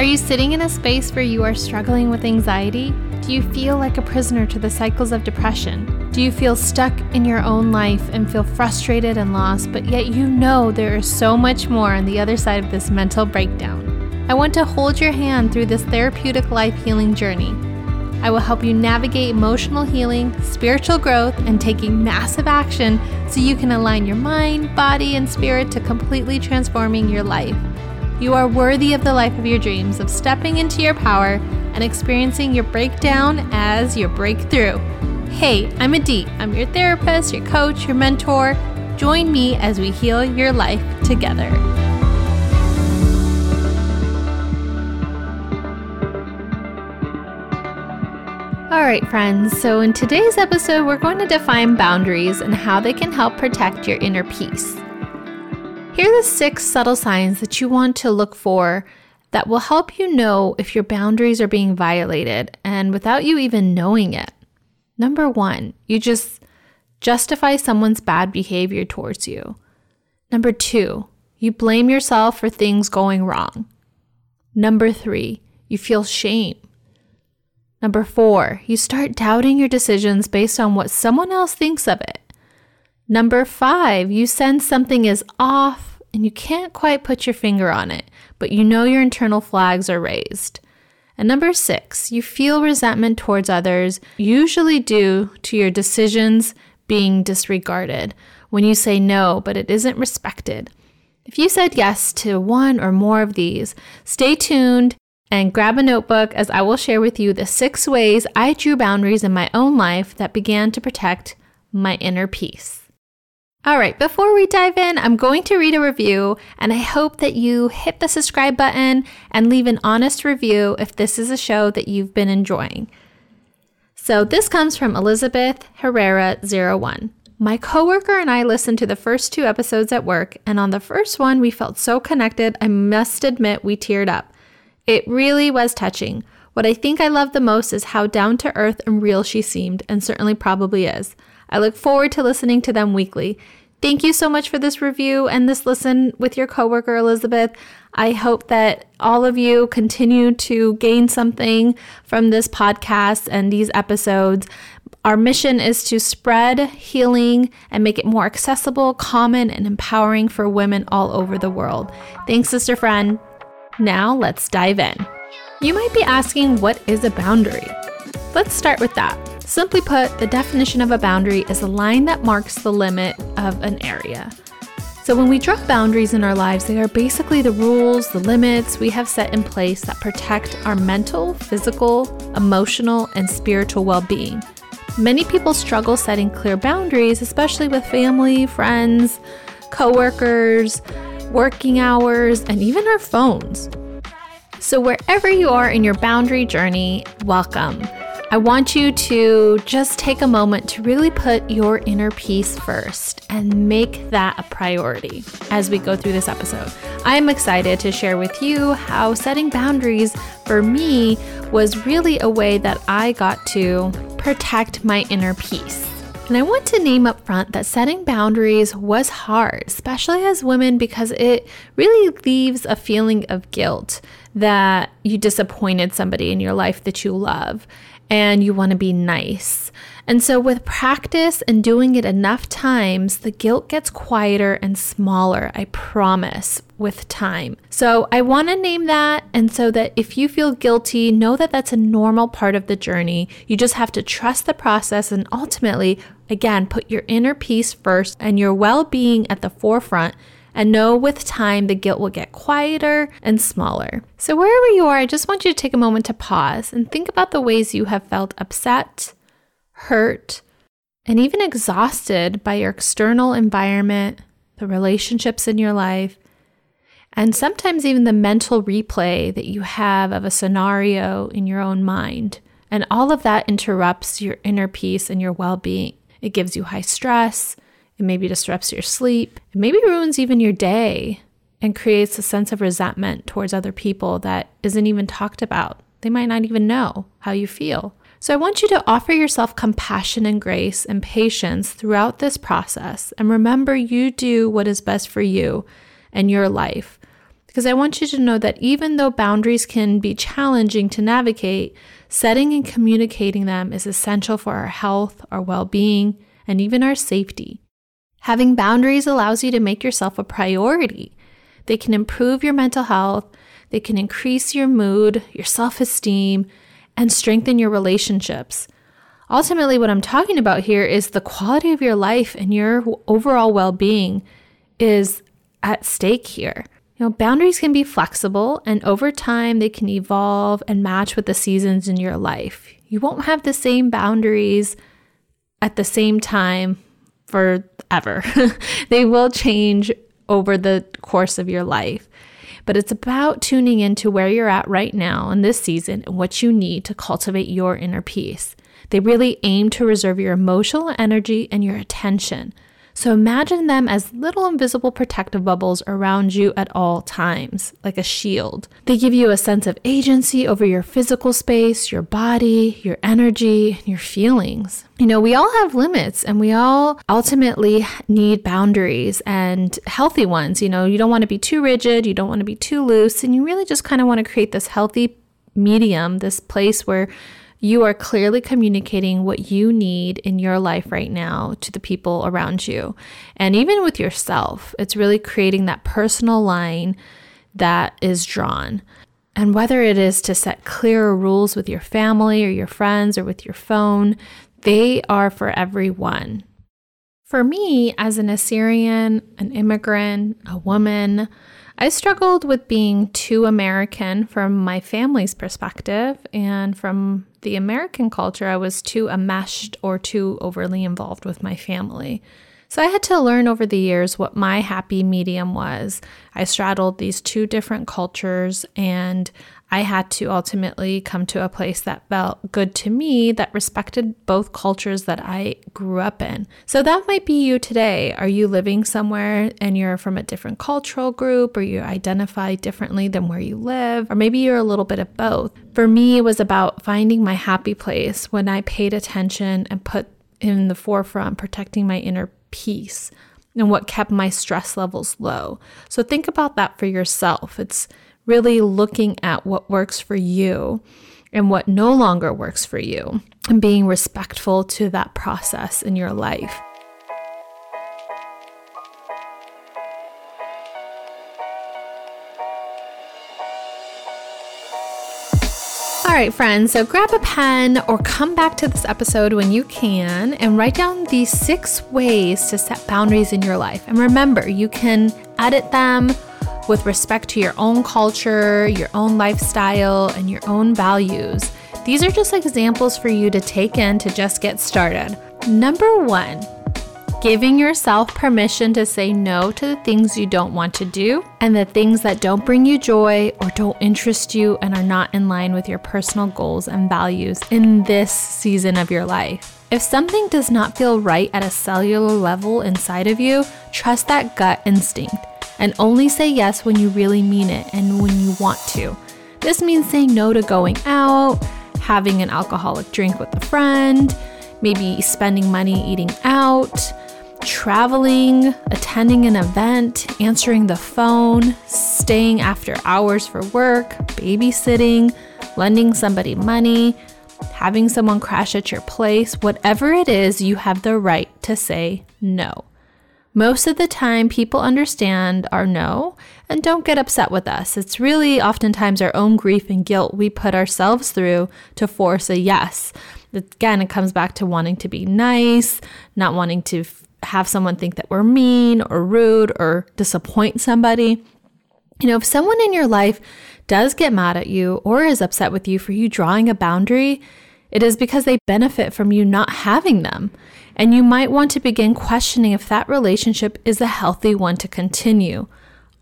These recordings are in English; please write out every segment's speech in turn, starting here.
Are you sitting in a space where you are struggling with anxiety? Do you feel like a prisoner to the cycles of depression? Do you feel stuck in your own life and feel frustrated and lost, but yet you know there is so much more on the other side of this mental breakdown? I want to hold your hand through this therapeutic life healing journey. I will help you navigate emotional healing, spiritual growth, and taking massive action so you can align your mind, body, and spirit to completely transforming your life. You are worthy of the life of your dreams, of stepping into your power and experiencing your breakdown as your breakthrough. Hey, I'm Adi. I'm your therapist, your coach, your mentor. Join me as we heal your life together. All right, friends, so in today's episode, we're going to define boundaries and how they can help protect your inner peace. Here are the six subtle signs that you want to look for that will help you know if your boundaries are being violated and without you even knowing it. Number one, you just justify someone's bad behavior towards you. Number two, you blame yourself for things going wrong. Number three, you feel shame. Number four, you start doubting your decisions based on what someone else thinks of it. Number five, you sense something is off and you can't quite put your finger on it, but you know your internal flags are raised. And number six, you feel resentment towards others, usually due to your decisions being disregarded when you say no, but it isn't respected. If you said yes to one or more of these, stay tuned and grab a notebook as I will share with you the six ways I drew boundaries in my own life that began to protect my inner peace. All right, before we dive in, I'm going to read a review, and I hope that you hit the subscribe button and leave an honest review if this is a show that you've been enjoying. So, this comes from Elizabeth Herrera01. My coworker and I listened to the first two episodes at work, and on the first one, we felt so connected, I must admit we teared up. It really was touching. What I think I love the most is how down to earth and real she seemed, and certainly probably is. I look forward to listening to them weekly. Thank you so much for this review and this listen with your coworker, Elizabeth. I hope that all of you continue to gain something from this podcast and these episodes. Our mission is to spread healing and make it more accessible, common, and empowering for women all over the world. Thanks, sister friend. Now let's dive in. You might be asking, what is a boundary? Let's start with that. Simply put, the definition of a boundary is a line that marks the limit of an area. So, when we draw boundaries in our lives, they are basically the rules, the limits we have set in place that protect our mental, physical, emotional, and spiritual well being. Many people struggle setting clear boundaries, especially with family, friends, coworkers, working hours, and even our phones. So, wherever you are in your boundary journey, welcome. I want you to just take a moment to really put your inner peace first and make that a priority as we go through this episode. I'm excited to share with you how setting boundaries for me was really a way that I got to protect my inner peace. And I want to name up front that setting boundaries was hard, especially as women, because it really leaves a feeling of guilt that you disappointed somebody in your life that you love and you want to be nice. And so, with practice and doing it enough times, the guilt gets quieter and smaller, I promise, with time. So, I want to name that. And so that if you feel guilty, know that that's a normal part of the journey. You just have to trust the process and ultimately, again, put your inner peace first and your well being at the forefront and know with time the guilt will get quieter and smaller. So, wherever you are, I just want you to take a moment to pause and think about the ways you have felt upset, hurt, and even exhausted by your external environment, the relationships in your life, and sometimes even the mental replay that you have of a scenario in your own mind. And all of that interrupts your inner peace and your well being. It gives you high stress, it maybe disrupts your sleep. It maybe ruins even your day and creates a sense of resentment towards other people that isn't even talked about. They might not even know how you feel. So I want you to offer yourself compassion and grace and patience throughout this process. And remember, you do what is best for you and your life. because I want you to know that even though boundaries can be challenging to navigate, setting and communicating them is essential for our health, our well being, and even our safety. Having boundaries allows you to make yourself a priority. They can improve your mental health, they can increase your mood, your self esteem, and strengthen your relationships. Ultimately, what I'm talking about here is the quality of your life and your overall well being is at stake here. You know, boundaries can be flexible and over time they can evolve and match with the seasons in your life. You won't have the same boundaries at the same time forever. they will change over the course of your life. But it's about tuning into where you're at right now in this season and what you need to cultivate your inner peace. They really aim to reserve your emotional energy and your attention so imagine them as little invisible protective bubbles around you at all times, like a shield. They give you a sense of agency over your physical space, your body, your energy, your feelings. You know, we all have limits and we all ultimately need boundaries and healthy ones. You know, you don't want to be too rigid, you don't want to be too loose, and you really just kind of want to create this healthy medium, this place where you are clearly communicating what you need in your life right now to the people around you. And even with yourself, it's really creating that personal line that is drawn. And whether it is to set clearer rules with your family or your friends or with your phone, they are for everyone. For me, as an Assyrian, an immigrant, a woman, I struggled with being too American from my family's perspective, and from the American culture, I was too enmeshed or too overly involved with my family. So I had to learn over the years what my happy medium was. I straddled these two different cultures and I had to ultimately come to a place that felt good to me that respected both cultures that I grew up in. So that might be you today. Are you living somewhere and you're from a different cultural group or you identify differently than where you live? Or maybe you're a little bit of both. For me, it was about finding my happy place when I paid attention and put in the forefront protecting my inner peace and what kept my stress levels low. So think about that for yourself. It's really looking at what works for you and what no longer works for you and being respectful to that process in your life. All right, friends, so grab a pen or come back to this episode when you can and write down these six ways to set boundaries in your life. And remember, you can edit them with respect to your own culture, your own lifestyle, and your own values. These are just examples for you to take in to just get started. Number one, giving yourself permission to say no to the things you don't want to do and the things that don't bring you joy or don't interest you and are not in line with your personal goals and values in this season of your life. If something does not feel right at a cellular level inside of you, trust that gut instinct and only say yes when you really mean it and when you want to. This means saying no to going out, having an alcoholic drink with a friend, maybe spending money eating out traveling, attending an event, answering the phone, staying after hours for work, babysitting, lending somebody money, having someone crash at your place, whatever it is, you have the right to say no. Most of the time, people understand our no and don't get upset with us. It's really oftentimes our own grief and guilt we put ourselves through to force a yes. Again, it comes back to wanting to be nice, not wanting to have someone think that we're mean or rude or disappoint somebody. You know, if someone in your life does get mad at you or is upset with you for you drawing a boundary, it is because they benefit from you not having them. And you might want to begin questioning if that relationship is a healthy one to continue.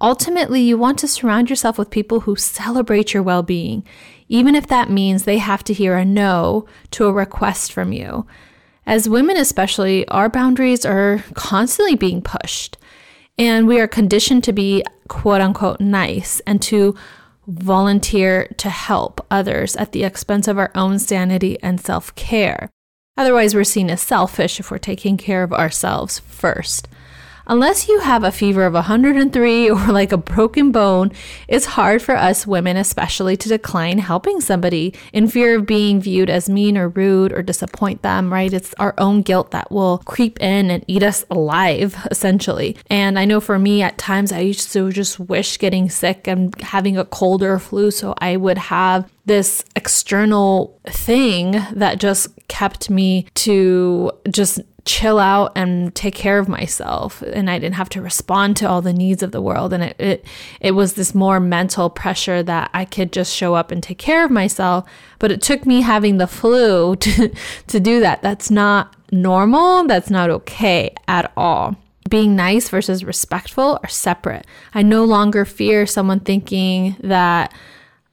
Ultimately, you want to surround yourself with people who celebrate your well being, even if that means they have to hear a no to a request from you. As women, especially, our boundaries are constantly being pushed, and we are conditioned to be quote unquote nice and to volunteer to help others at the expense of our own sanity and self care. Otherwise, we're seen as selfish if we're taking care of ourselves first. Unless you have a fever of 103 or like a broken bone, it's hard for us women, especially, to decline helping somebody in fear of being viewed as mean or rude or disappoint them, right? It's our own guilt that will creep in and eat us alive, essentially. And I know for me, at times, I used to just wish getting sick and having a cold or a flu so I would have this external thing that just kept me to just chill out and take care of myself and I didn't have to respond to all the needs of the world. And it, it it was this more mental pressure that I could just show up and take care of myself. But it took me having the flu to to do that. That's not normal. That's not okay at all. Being nice versus respectful are separate. I no longer fear someone thinking that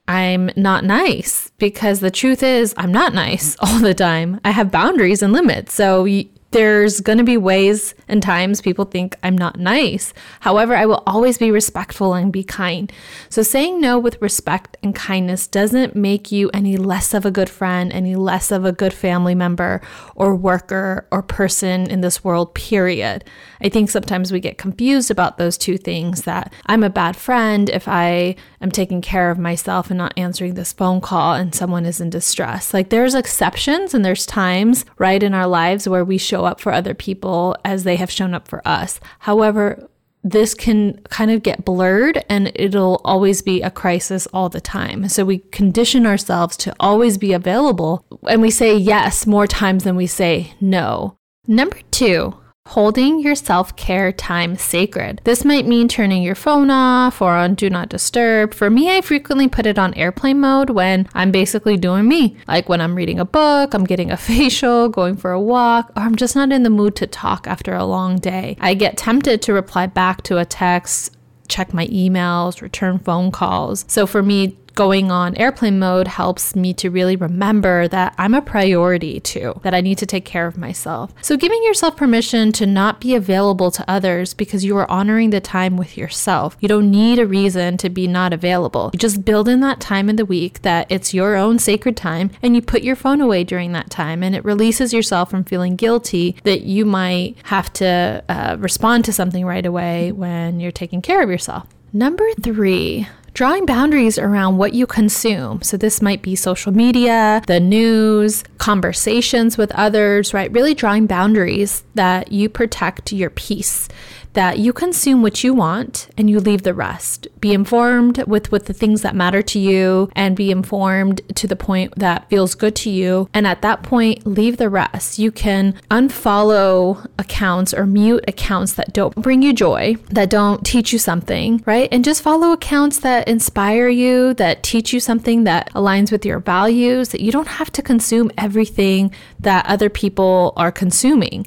I'm not nice because the truth is, I'm not nice all the time. I have boundaries and limits. So there's going to be ways and times people think I'm not nice. However, I will always be respectful and be kind. So, saying no with respect and kindness doesn't make you any less of a good friend, any less of a good family member or worker or person in this world, period. I think sometimes we get confused about those two things that I'm a bad friend if I am taking care of myself and not answering this phone call and someone is in distress. Like, there's exceptions and there's times, right, in our lives where we show show up for other people as they have shown up for us. However, this can kind of get blurred and it'll always be a crisis all the time. So we condition ourselves to always be available and we say yes more times than we say no. Number two, Holding your self care time sacred. This might mean turning your phone off or on do not disturb. For me, I frequently put it on airplane mode when I'm basically doing me. Like when I'm reading a book, I'm getting a facial, going for a walk, or I'm just not in the mood to talk after a long day. I get tempted to reply back to a text check my emails, return phone calls. So for me, going on airplane mode helps me to really remember that I'm a priority too, that I need to take care of myself. So, giving yourself permission to not be available to others because you are honoring the time with yourself. You don't need a reason to be not available. You just build in that time in the week that it's your own sacred time and you put your phone away during that time and it releases yourself from feeling guilty that you might have to uh, respond to something right away when you're taking care of yourself. Number three, drawing boundaries around what you consume. So, this might be social media, the news, conversations with others, right? Really drawing boundaries that you protect your peace that you consume what you want and you leave the rest. Be informed with, with the things that matter to you and be informed to the point that feels good to you. And at that point, leave the rest. You can unfollow accounts or mute accounts that don't bring you joy, that don't teach you something, right? And just follow accounts that inspire you, that teach you something that aligns with your values, that you don't have to consume everything that other people are consuming.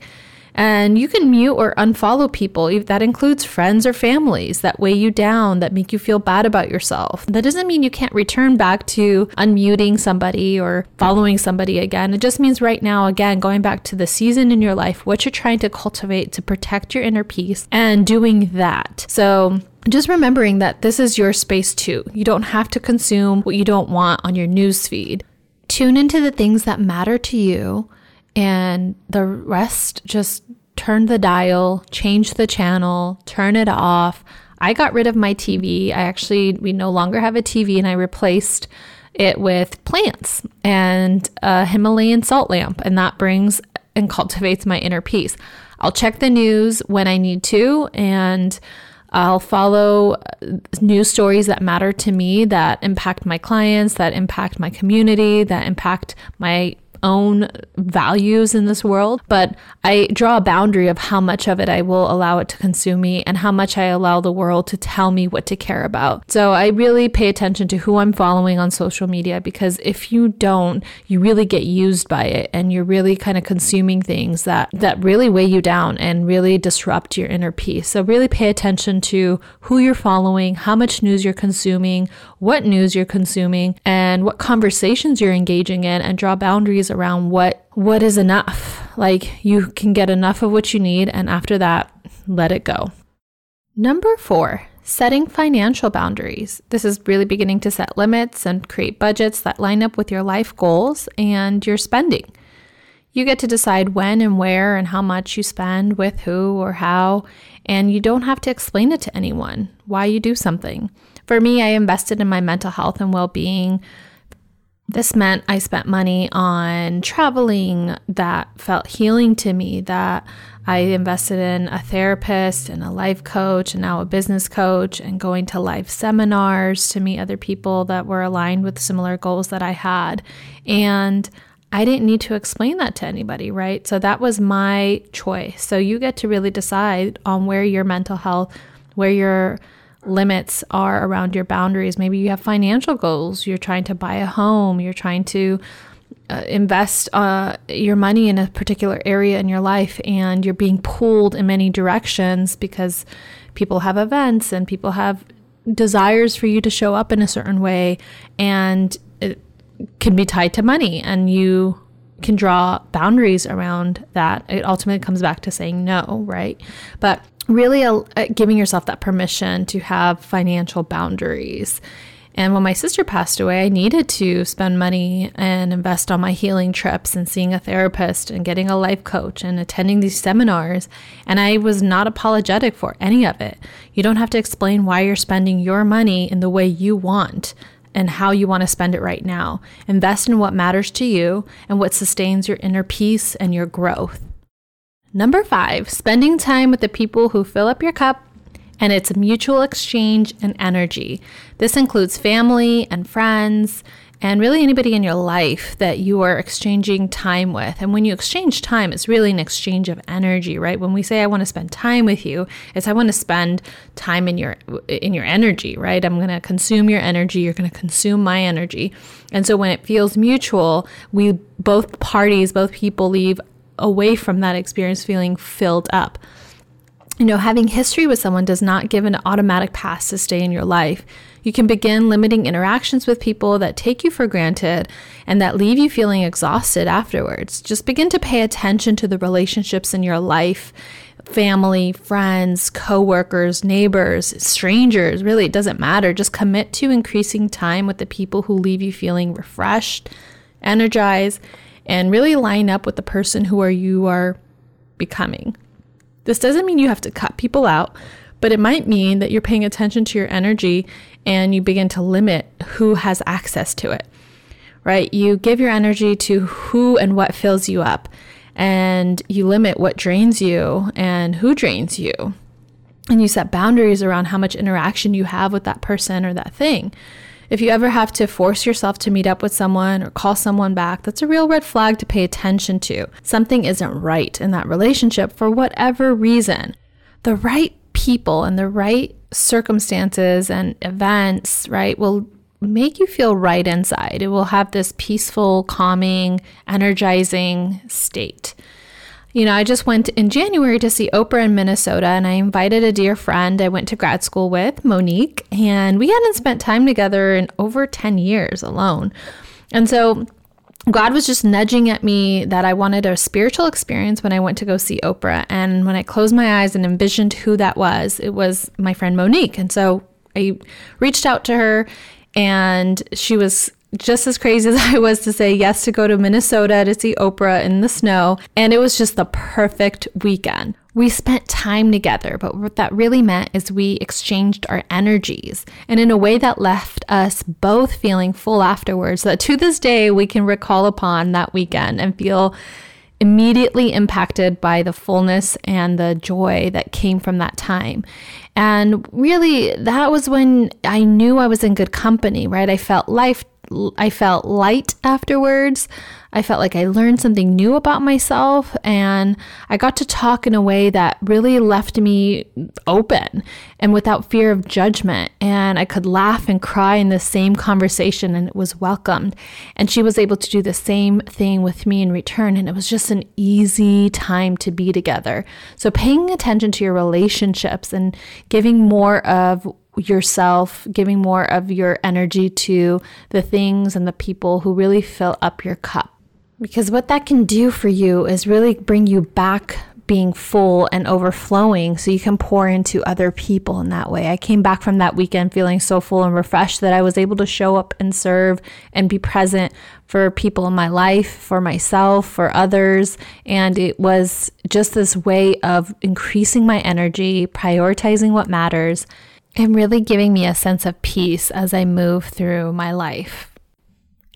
And you can mute or unfollow people. That includes friends or families that weigh you down, that make you feel bad about yourself. That doesn't mean you can't return back to unmuting somebody or following somebody again. It just means right now, again, going back to the season in your life, what you're trying to cultivate to protect your inner peace and doing that. So, just remembering that this is your space too. You don't have to consume what you don't want on your news feed. Tune into the things that matter to you and the rest just turn the dial, change the channel, turn it off. I got rid of my TV. I actually, we no longer have a TV and I replaced it with plants and a Himalayan salt lamp. And that brings and cultivates my inner peace. I'll check the news when I need to and I'll follow uh, news stories that matter to me, that impact my clients, that impact my community, that impact my own values in this world, but I draw a boundary of how much of it I will allow it to consume me and how much I allow the world to tell me what to care about. So I really pay attention to who I'm following on social media because if you don't, you really get used by it and you're really kind of consuming things that that really weigh you down and really disrupt your inner peace. So really pay attention to who you're following, how much news you're consuming, what news you're consuming, and what conversations you're engaging in and draw around what what is enough. Like you can get enough of what you need and after that, let it go. Number 4, setting financial boundaries. This is really beginning to set limits and create budgets that line up with your life goals and your spending. You get to decide when and where and how much you spend with who or how, and you don't have to explain it to anyone why you do something. For me, I invested in my mental health and well being. This meant I spent money on traveling that felt healing to me, that I invested in a therapist and a life coach and now a business coach and going to live seminars to meet other people that were aligned with similar goals that I had. And I didn't need to explain that to anybody, right? So that was my choice. So you get to really decide on where your mental health, where your limits are around your boundaries. Maybe you have financial goals. You're trying to buy a home. You're trying to uh, invest uh, your money in a particular area in your life and you're being pulled in many directions because people have events and people have desires for you to show up in a certain way and it can be tied to money and you can draw boundaries around that it ultimately comes back to saying no right but really giving yourself that permission to have financial boundaries and when my sister passed away, I needed to spend money and invest on my healing trips and seeing a therapist and getting a life coach and attending these seminars. And I was not apologetic for any of it. You don't have to explain why you're spending your money in the way you want and how you want to spend it right now. Invest in what matters to you and what sustains your inner peace and your growth. Number five, spending time with the people who fill up your cup and it's a mutual exchange and energy. This includes family and friends and really anybody in your life that you are exchanging time with. And when you exchange time, it's really an exchange of energy, right? When we say I want to spend time with you, it's I want to spend time in your in your energy, right? I'm going to consume your energy, you're going to consume my energy. And so when it feels mutual, we both parties, both people leave away from that experience feeling filled up. You know, having history with someone does not give an automatic pass to stay in your life. You can begin limiting interactions with people that take you for granted and that leave you feeling exhausted afterwards. Just begin to pay attention to the relationships in your life family, friends, coworkers, neighbors, strangers. Really, it doesn't matter. Just commit to increasing time with the people who leave you feeling refreshed, energized, and really line up with the person who are you are becoming. This doesn't mean you have to cut people out, but it might mean that you're paying attention to your energy and you begin to limit who has access to it, right? You give your energy to who and what fills you up, and you limit what drains you and who drains you. And you set boundaries around how much interaction you have with that person or that thing. If you ever have to force yourself to meet up with someone or call someone back, that's a real red flag to pay attention to. Something isn't right in that relationship for whatever reason. The right people and the right circumstances and events, right, will make you feel right inside. It will have this peaceful, calming, energizing state. You know, I just went in January to see Oprah in Minnesota and I invited a dear friend I went to grad school with, Monique, and we hadn't spent time together in over 10 years alone. And so God was just nudging at me that I wanted a spiritual experience when I went to go see Oprah. And when I closed my eyes and envisioned who that was, it was my friend Monique. And so I reached out to her and she was just as crazy as I was to say yes to go to Minnesota to see Oprah in the snow. And it was just the perfect weekend. We spent time together, but what that really meant is we exchanged our energies and in a way that left us both feeling full afterwards. That to this day, we can recall upon that weekend and feel immediately impacted by the fullness and the joy that came from that time. And really, that was when I knew I was in good company, right? I felt life I felt light afterwards. I felt like I learned something new about myself and I got to talk in a way that really left me open and without fear of judgment. And I could laugh and cry in the same conversation and it was welcomed. And she was able to do the same thing with me in return. And it was just an easy time to be together. So paying attention to your relationships and giving more of yourself, giving more of your energy to the things and the people who really fill up your cup. Because what that can do for you is really bring you back being full and overflowing so you can pour into other people in that way. I came back from that weekend feeling so full and refreshed that I was able to show up and serve and be present for people in my life, for myself, for others. And it was just this way of increasing my energy, prioritizing what matters, and really giving me a sense of peace as I move through my life.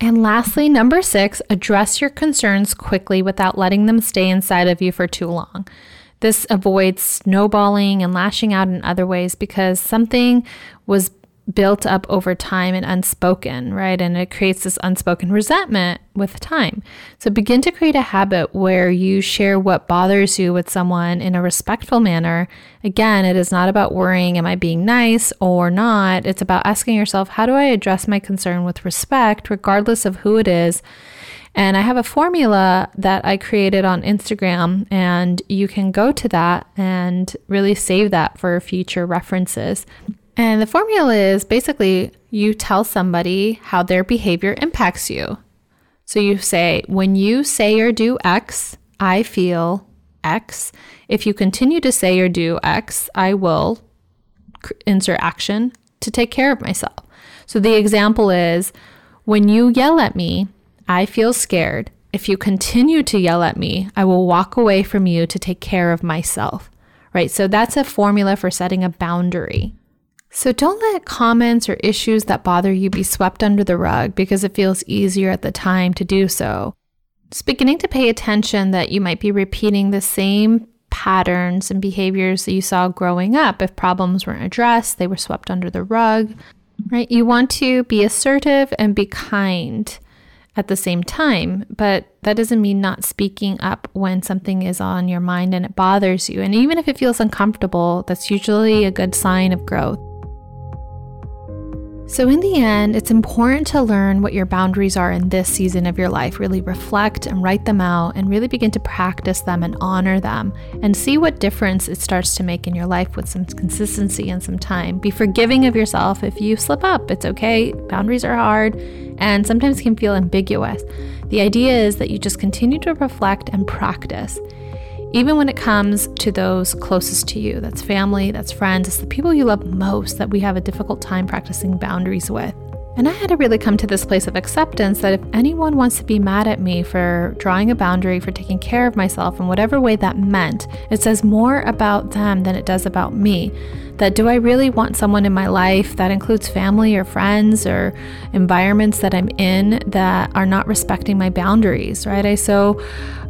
And lastly, number six, address your concerns quickly without letting them stay inside of you for too long. This avoids snowballing and lashing out in other ways because something was built up over time and unspoken, right? And it creates this unspoken resentment with time. So begin to create a habit where you share what bothers you with someone in a respectful manner. Again, it is not about worrying, am I being nice or not? It's about asking yourself, how do I address my concern with respect, regardless of who it is? And I have a formula that I created on Instagram, and you can go to that and really save that for future references. And the formula is basically you tell somebody how their behavior impacts you. So you say, when you say or do X, I feel X. If you continue to say or do X, I will insert action to take care of myself. So the example is when you yell at me, I feel scared. If you continue to yell at me, I will walk away from you to take care of myself. Right? So that's a formula for setting a boundary. So don't let comments or issues that bother you be swept under the rug because it feels easier at the time to do so. It's beginning to pay attention that you might be repeating the same patterns and behaviors that you saw growing up. If problems weren't addressed, they were swept under the rug, right? You want to be assertive and be kind at the same time, but that doesn't mean not speaking up when something is on your mind and it bothers you. And even if it feels uncomfortable, that's usually a good sign of growth. So, in the end, it's important to learn what your boundaries are in this season of your life. Really reflect and write them out and really begin to practice them and honor them and see what difference it starts to make in your life with some consistency and some time. Be forgiving of yourself if you slip up. It's okay. Boundaries are hard and sometimes can feel ambiguous. The idea is that you just continue to reflect and practice even when it comes to those closest to you that's family, that's friends, it's the people you love most that we have a difficult time practicing boundaries with. And I had to really come to this place of acceptance that if anyone wants to be mad at me for drawing a boundary, for taking care of myself in whatever way that meant, it says more about them than it does about me that do I really want someone in my life that includes family or friends or environments that I'm in that are not respecting my boundaries, right? I so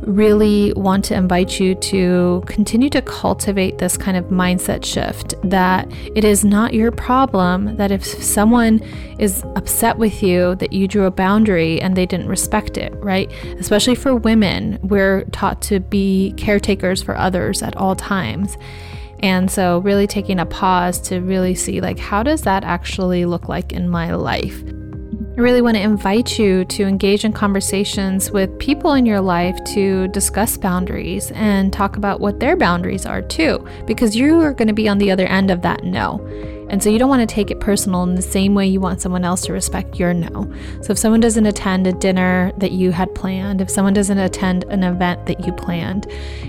really want to invite you to continue to cultivate this kind of mindset shift that it is not your problem that if someone is upset with you that you drew a boundary and they didn't respect it, right? Especially for women, we're taught to be caretakers for others at all times. And so, really taking a pause to really see, like, how does that actually look like in my life? I really want to invite you to engage in conversations with people in your life to discuss boundaries and talk about what their boundaries are too, because you are going to be on the other end of that no. And so you don't want to take it personal in the same way you want someone else to respect your no. So if someone doesn't attend a dinner that you had planned, if someone doesn't attend an event that you planned,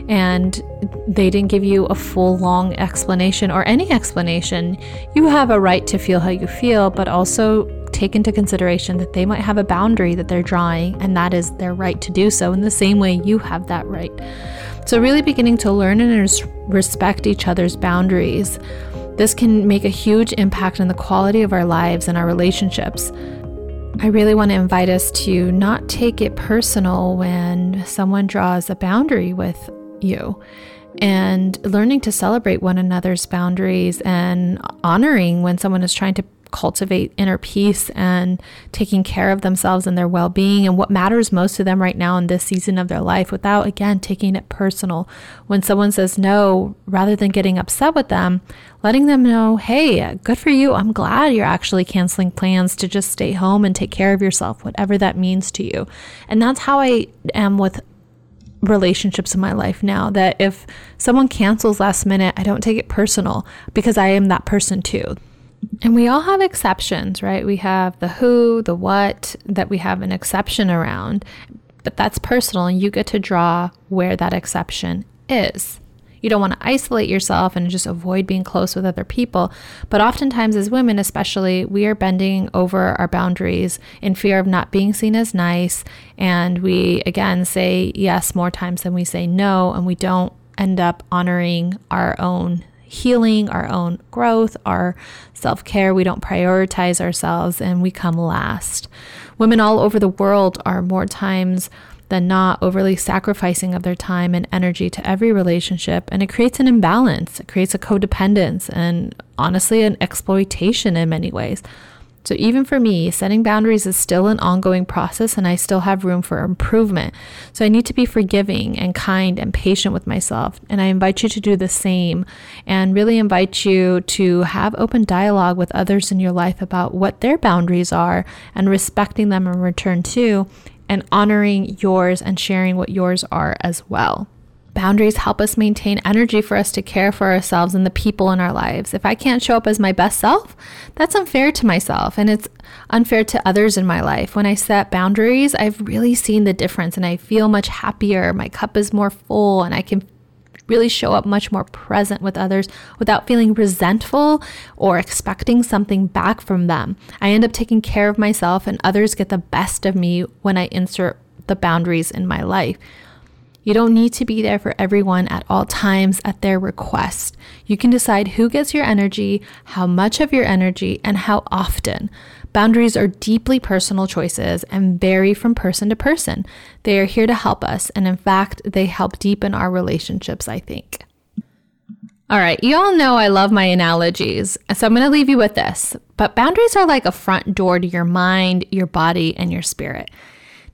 and they didn't give you a full long explanation or any explanation, you have a right to feel how you feel, but also take into consideration that they might have a boundary that they're drawing, and that is their right to do so in the same way you have that right. So, really beginning to learn and respect each other's boundaries this can make a huge impact on the quality of our lives and our relationships. I really want to invite us to not take it personal when someone draws a boundary with you and learning to celebrate one another's boundaries and honoring when someone is trying to cultivate inner peace and taking care of themselves and their well being and what matters most to them right now in this season of their life without, again, taking it personal. When someone says no, rather than getting upset with them, letting them know, hey, good for you. I'm glad you're actually canceling plans to just stay home and take care of yourself, whatever that means to you. And that's how I am with relationships in my life now that if someone cancels last minute, I don't take it personal because I am that person too. And we all have exceptions, right? We have the who, the what that we have an exception around, but that's personal and you get to draw where that exception is. You don't want to isolate yourself and just avoid being close with other people. But oftentimes, as women, especially, we are bending over our boundaries in fear of not being seen as nice. And we, again, say yes more times than we say no. And we don't end up honoring our own healing, our own growth, our self care. We don't prioritize ourselves and we come last. Women all over the world are more times than not overly sacrificing of their time and energy to every relationship. And it creates an imbalance, it creates a codependence and honestly, an exploitation in many ways. So, even for me, setting boundaries is still an ongoing process and I still have room for improvement. So, I need to be forgiving and kind and patient with myself. And I invite you to do the same and really invite you to have open dialogue with others in your life about what their boundaries are and respecting them in return too, and honoring yours and sharing what yours are as well. Boundaries help us maintain energy for us to care for ourselves and the people in our lives. If I can't show up as my best self, that's unfair to myself and it's unfair to others in my life. When I set boundaries, I've really seen the difference and I feel much happier. My cup is more full and I can really show up much more present with others without feeling resentful or expecting something back from them. I end up taking care of myself, and others get the best of me when I insert the boundaries in my life. You don't need to be there for everyone at all times at their request. You can decide who gets your energy, how much of your energy, and how often. Boundaries are deeply personal choices and vary from person to person. They are here to help us, and in fact, they help deepen our relationships, I think. All right, you all know I love my analogies, so I'm going to leave you with this. But boundaries are like a front door to your mind, your body, and your spirit.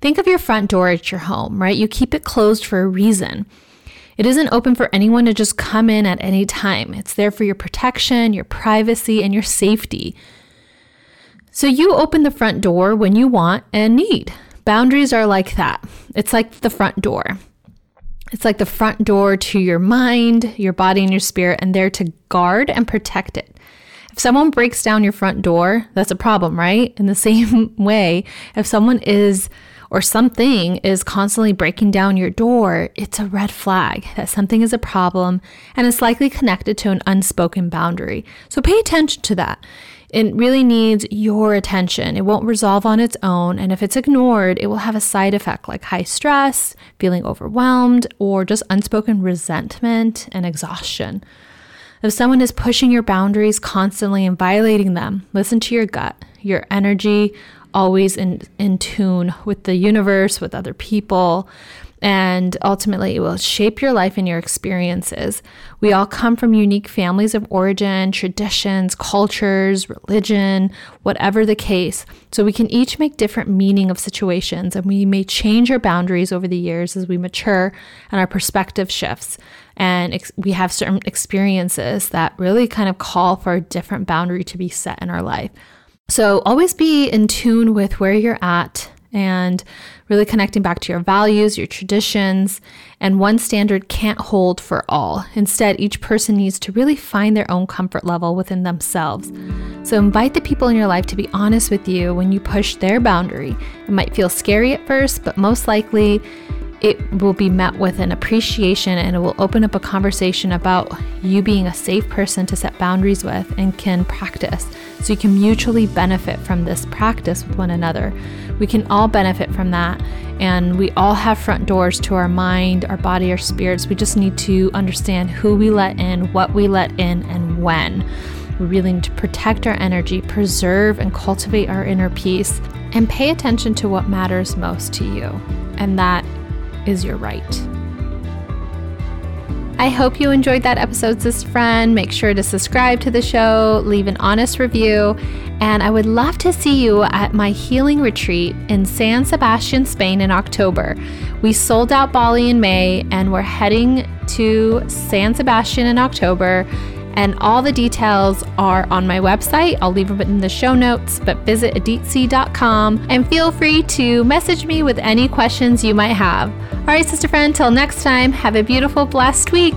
Think of your front door at your home, right? You keep it closed for a reason. It isn't open for anyone to just come in at any time. It's there for your protection, your privacy, and your safety. So you open the front door when you want and need. Boundaries are like that. It's like the front door. It's like the front door to your mind, your body, and your spirit, and they're to guard and protect it. If someone breaks down your front door, that's a problem, right? In the same way, if someone is or something is constantly breaking down your door, it's a red flag that something is a problem and it's likely connected to an unspoken boundary. So pay attention to that. It really needs your attention. It won't resolve on its own. And if it's ignored, it will have a side effect like high stress, feeling overwhelmed, or just unspoken resentment and exhaustion. If someone is pushing your boundaries constantly and violating them, listen to your gut. Your energy always in, in tune with the universe, with other people, and ultimately it will shape your life and your experiences. We all come from unique families of origin, traditions, cultures, religion, whatever the case. So we can each make different meaning of situations and we may change our boundaries over the years as we mature and our perspective shifts. And ex- we have certain experiences that really kind of call for a different boundary to be set in our life. So always be in tune with where you're at and really connecting back to your values, your traditions, and one standard can't hold for all. Instead, each person needs to really find their own comfort level within themselves. So invite the people in your life to be honest with you when you push their boundary. It might feel scary at first, but most likely it will be met with an appreciation and it will open up a conversation about you being a safe person to set boundaries with and can practice. So you can mutually benefit from this practice with one another. We can all benefit from that. And we all have front doors to our mind, our body, our spirits. We just need to understand who we let in, what we let in, and when. We really need to protect our energy, preserve and cultivate our inner peace, and pay attention to what matters most to you. And that is your right. I hope you enjoyed that episode, Sis Friend. Make sure to subscribe to the show, leave an honest review, and I would love to see you at my healing retreat in San Sebastian, Spain in October. We sold out Bali in May, and we're heading to San Sebastian in October and all the details are on my website. I'll leave them in the show notes, but visit aditc.com and feel free to message me with any questions you might have. All right, sister friend, till next time, have a beautiful, blessed week.